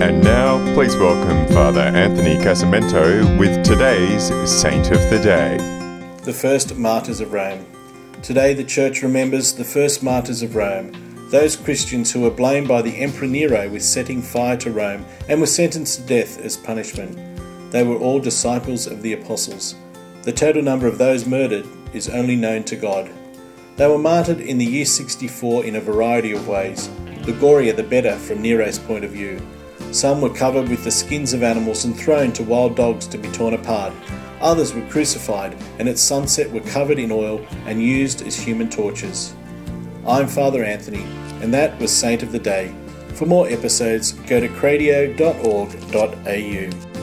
And now, please welcome Father Anthony Casamento with today's Saint of the Day. The first martyrs of Rome. Today, the Church remembers the first martyrs of Rome, those Christians who were blamed by the Emperor Nero with setting fire to Rome and were sentenced to death as punishment. They were all disciples of the apostles. The total number of those murdered is only known to God. They were martyred in the year 64 in a variety of ways, the gorier the better from Nero's point of view. Some were covered with the skins of animals and thrown to wild dogs to be torn apart. Others were crucified and at sunset were covered in oil and used as human torches. I'm Father Anthony, and that was Saint of the Day. For more episodes, go to cradio.org.au.